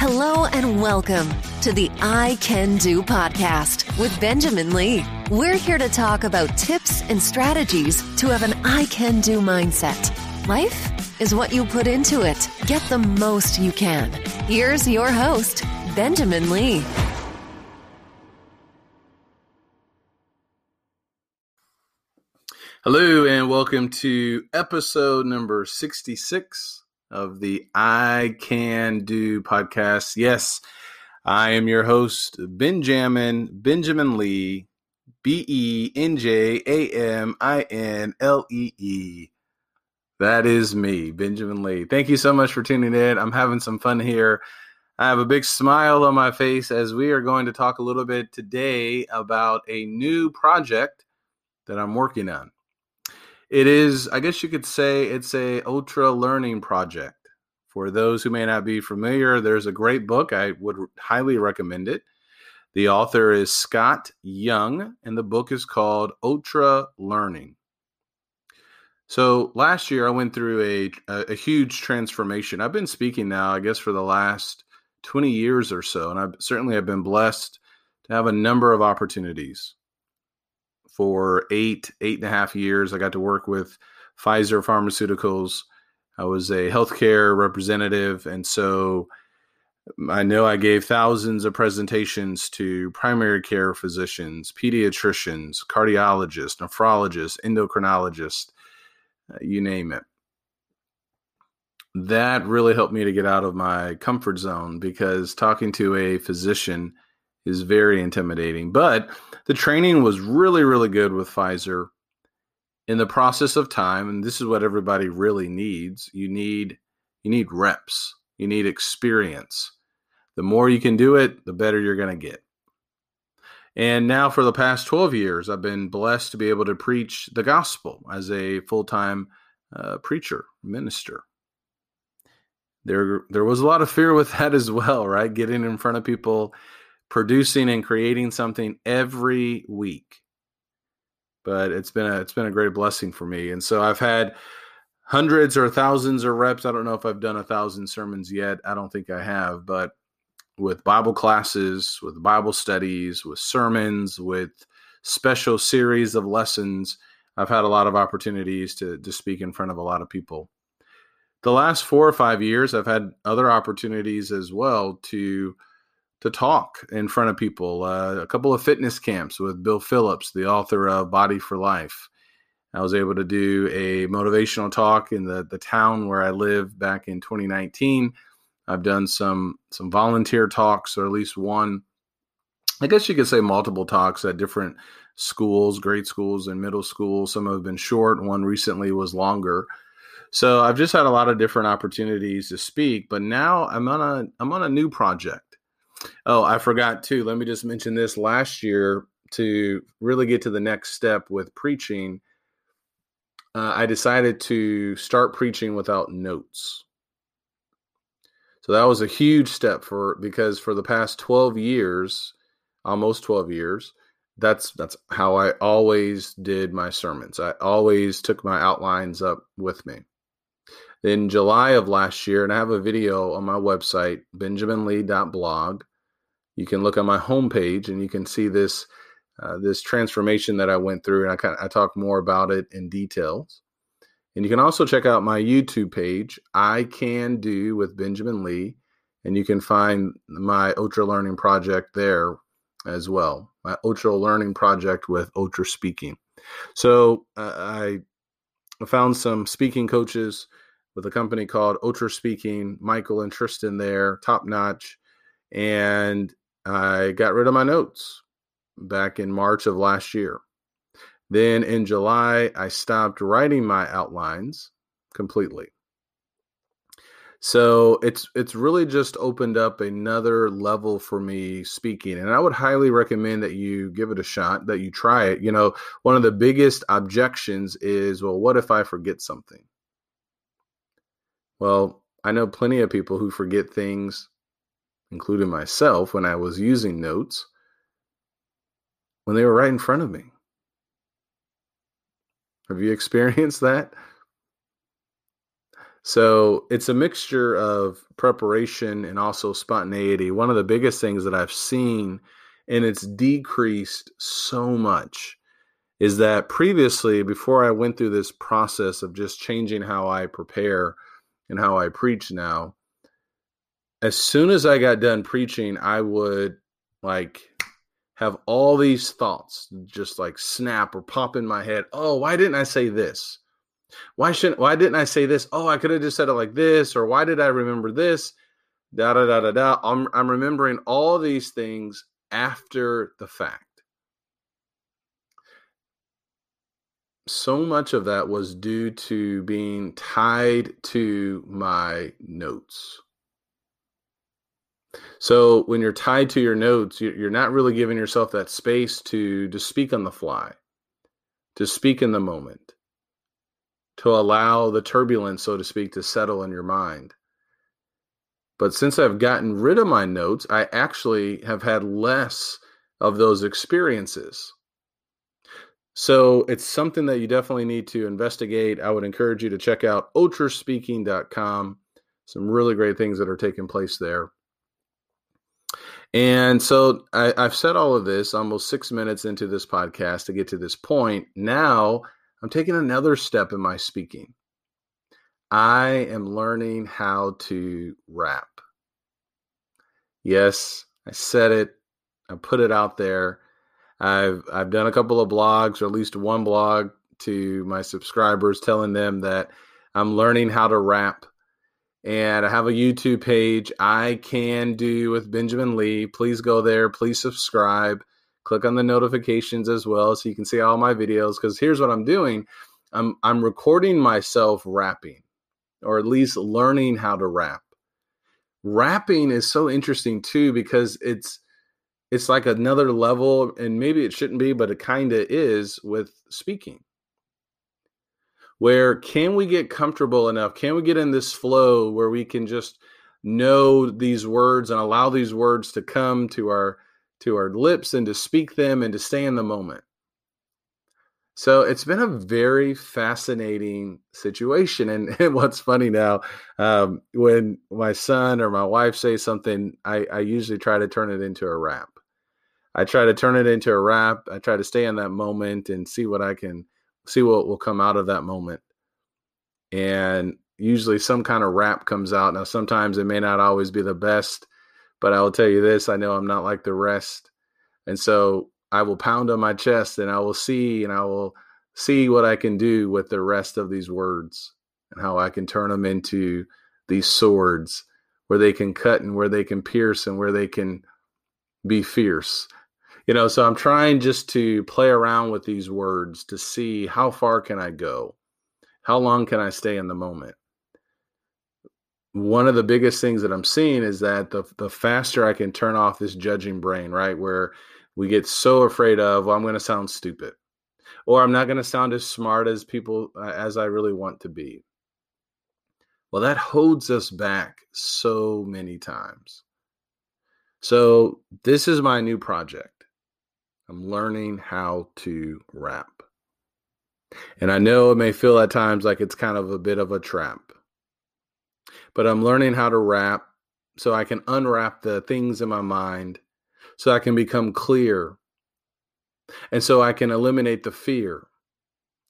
Hello and welcome to the I Can Do podcast with Benjamin Lee. We're here to talk about tips and strategies to have an I Can Do mindset. Life is what you put into it. Get the most you can. Here's your host, Benjamin Lee. Hello, and welcome to episode number 66 of the I Can Do podcast. Yes, I am your host, Benjamin Benjamin Lee, B E N J A M I N L E E. That is me, Benjamin Lee. Thank you so much for tuning in. I'm having some fun here. I have a big smile on my face as we are going to talk a little bit today about a new project that I'm working on. It is, I guess you could say, it's a ultra learning project. For those who may not be familiar, there's a great book. I would highly recommend it. The author is Scott Young, and the book is called Ultra Learning. So last year, I went through a, a, a huge transformation. I've been speaking now, I guess, for the last 20 years or so, and I certainly have been blessed to have a number of opportunities for eight, eight and a half years. I got to work with Pfizer Pharmaceuticals. I was a healthcare representative. And so I know I gave thousands of presentations to primary care physicians, pediatricians, cardiologists, nephrologists, endocrinologists, uh, you name it. That really helped me to get out of my comfort zone because talking to a physician is very intimidating. But the training was really, really good with Pfizer. In the process of time, and this is what everybody really needs, you need you need reps. You need experience. The more you can do it, the better you're going to get. And now, for the past 12 years, I've been blessed to be able to preach the gospel as a full time uh, preacher, minister. There, there was a lot of fear with that as well, right? Getting in front of people producing and creating something every week. But it's been a it's been a great blessing for me. And so I've had hundreds or thousands of reps. I don't know if I've done a thousand sermons yet. I don't think I have, but with Bible classes, with Bible studies, with sermons, with special series of lessons, I've had a lot of opportunities to to speak in front of a lot of people. The last 4 or 5 years I've had other opportunities as well to to talk in front of people. Uh, a couple of fitness camps with Bill Phillips, the author of Body for Life. I was able to do a motivational talk in the, the town where I live back in 2019. I've done some some volunteer talks, or at least one. I guess you could say multiple talks at different schools, grade schools and middle schools. Some have been short. One recently was longer. So I've just had a lot of different opportunities to speak. But now I'm on a I'm on a new project Oh, I forgot too. Let me just mention this last year to really get to the next step with preaching. Uh, I decided to start preaching without notes. So that was a huge step for because for the past 12 years, almost 12 years, that's that's how I always did my sermons. I always took my outlines up with me. In July of last year, and I have a video on my website, benjaminlee.blog you can look on my homepage and you can see this uh, this transformation that I went through, and I kind of, I talk more about it in details. And you can also check out my YouTube page, I Can Do with Benjamin Lee, and you can find my Ultra Learning project there as well. My Ultra Learning project with Ultra Speaking. So uh, I found some speaking coaches with a company called Ultra Speaking, Michael and Tristan there, top notch. And I got rid of my notes back in March of last year. Then in July, I stopped writing my outlines completely. So it's it's really just opened up another level for me speaking, and I would highly recommend that you give it a shot, that you try it. You know, one of the biggest objections is, well, what if I forget something? Well, I know plenty of people who forget things, including myself, when I was using notes when they were right in front of me. Have you experienced that? So it's a mixture of preparation and also spontaneity. One of the biggest things that I've seen, and it's decreased so much, is that previously, before I went through this process of just changing how I prepare and how I preach now, as soon as I got done preaching, I would like have all these thoughts just like snap or pop in my head. Oh, why didn't I say this? Why shouldn't why didn't I say this? Oh, I could have just said it like this, or why did I remember this? Da da da da da. I'm I'm remembering all these things after the fact. So much of that was due to being tied to my notes. So when you're tied to your notes, you're not really giving yourself that space to to speak on the fly, to speak in the moment to allow the turbulence, so to speak, to settle in your mind. But since I've gotten rid of my notes, I actually have had less of those experiences. So it's something that you definitely need to investigate. I would encourage you to check out ultraspeaking.com. Some really great things that are taking place there. And so I, have said all of this almost six minutes into this podcast to get to this point. Now I'm taking another step in my speaking. I am learning how to rap. Yes, I said it. I put it out there. I've I've done a couple of blogs or at least one blog to my subscribers telling them that I'm learning how to rap. And I have a YouTube page I can do with Benjamin Lee. Please go there. Please subscribe click on the notifications as well so you can see all my videos because here's what I'm doing. I'm I'm recording myself rapping or at least learning how to rap. Rapping is so interesting too because it's it's like another level and maybe it shouldn't be but it kind of is with speaking. Where can we get comfortable enough? Can we get in this flow where we can just know these words and allow these words to come to our to our lips and to speak them and to stay in the moment. So it's been a very fascinating situation. And, and what's funny now, um, when my son or my wife say something, I, I usually try to turn it into a rap. I try to turn it into a rap. I try to stay in that moment and see what I can see what will come out of that moment. And usually some kind of rap comes out. Now, sometimes it may not always be the best but I will tell you this I know I'm not like the rest. And so I will pound on my chest and I will see and I will see what I can do with the rest of these words and how I can turn them into these swords where they can cut and where they can pierce and where they can be fierce. You know, so I'm trying just to play around with these words to see how far can I go? How long can I stay in the moment? one of the biggest things that I'm seeing is that the the faster I can turn off this judging brain, right, where we get so afraid of, well, I'm going to sound stupid, or I'm not going to sound as smart as people uh, as I really want to be. Well, that holds us back so many times. So this is my new project. I'm learning how to rap. And I know it may feel at times like it's kind of a bit of a trap but I'm learning how to rap so I can unwrap the things in my mind so I can become clear and so I can eliminate the fear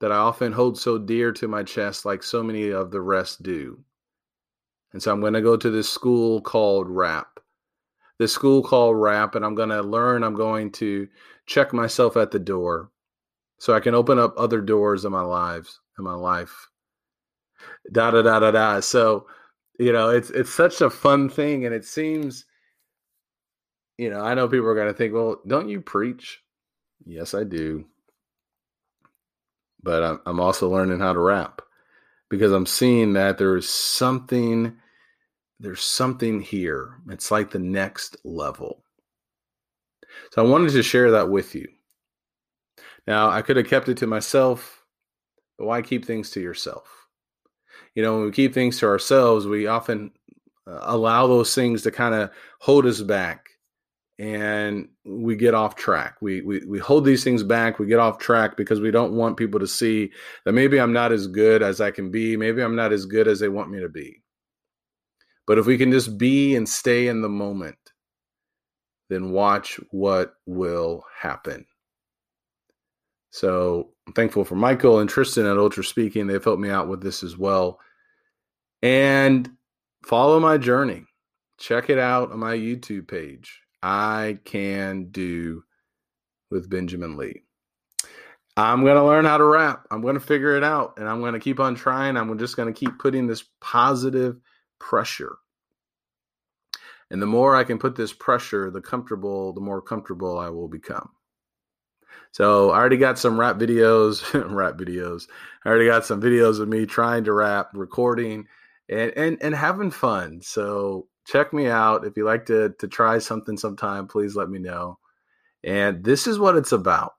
that I often hold so dear to my chest, like so many of the rest do. And so I'm going to go to this school called RAP. This school call RAP, and I'm going to learn, I'm going to check myself at the door so I can open up other doors in my lives, in my life. Da da da da da. So you know it's it's such a fun thing and it seems you know i know people are going to think well don't you preach yes i do but I'm, I'm also learning how to rap because i'm seeing that there is something there's something here. It's like the next level. So I wanted to share that with you. Now, I could have kept it to myself, but why keep things to yourself? You know, when we keep things to ourselves, we often uh, allow those things to kind of hold us back and we get off track. We, we we hold these things back. We get off track because we don't want people to see that maybe I'm not as good as I can be. Maybe I'm not as good as they want me to be. But if we can just be and stay in the moment, then watch what will happen. So I'm thankful for Michael and Tristan at Ultra Speaking. They've helped me out with this as well. And follow my journey. Check it out on my YouTube page. I can do with Benjamin Lee. I'm going to learn how to rap. I'm going to figure it out and I'm going to keep on trying. I'm just going to keep putting this positive pressure. And the more I can put this pressure, the comfortable, the more comfortable I will become. So I already got some rap videos, rap videos. I already got some videos of me trying to rap, recording, and and and having fun. So check me out if you like to to try something sometime. Please let me know. And this is what it's about: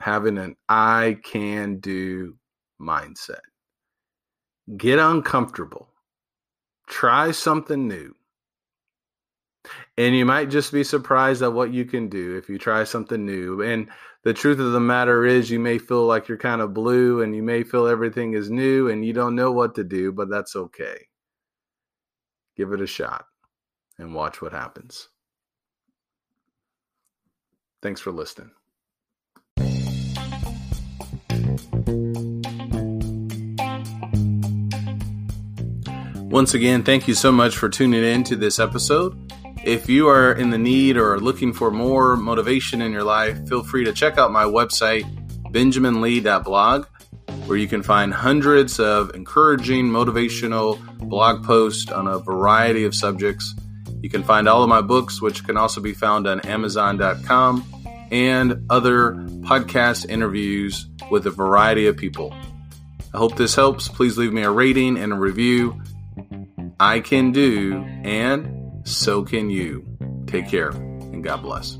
having an I can do mindset. Get uncomfortable. Try something new. And you might just be surprised at what you can do if you try something new. And the truth of the matter is, you may feel like you're kind of blue and you may feel everything is new and you don't know what to do, but that's okay. Give it a shot and watch what happens. Thanks for listening. Once again, thank you so much for tuning in to this episode. If you are in the need or looking for more motivation in your life, feel free to check out my website, benjaminlee.blog, where you can find hundreds of encouraging, motivational blog posts on a variety of subjects. You can find all of my books, which can also be found on Amazon.com, and other podcast interviews with a variety of people. I hope this helps. Please leave me a rating and a review. I can do, and so can you. Take care, and God bless.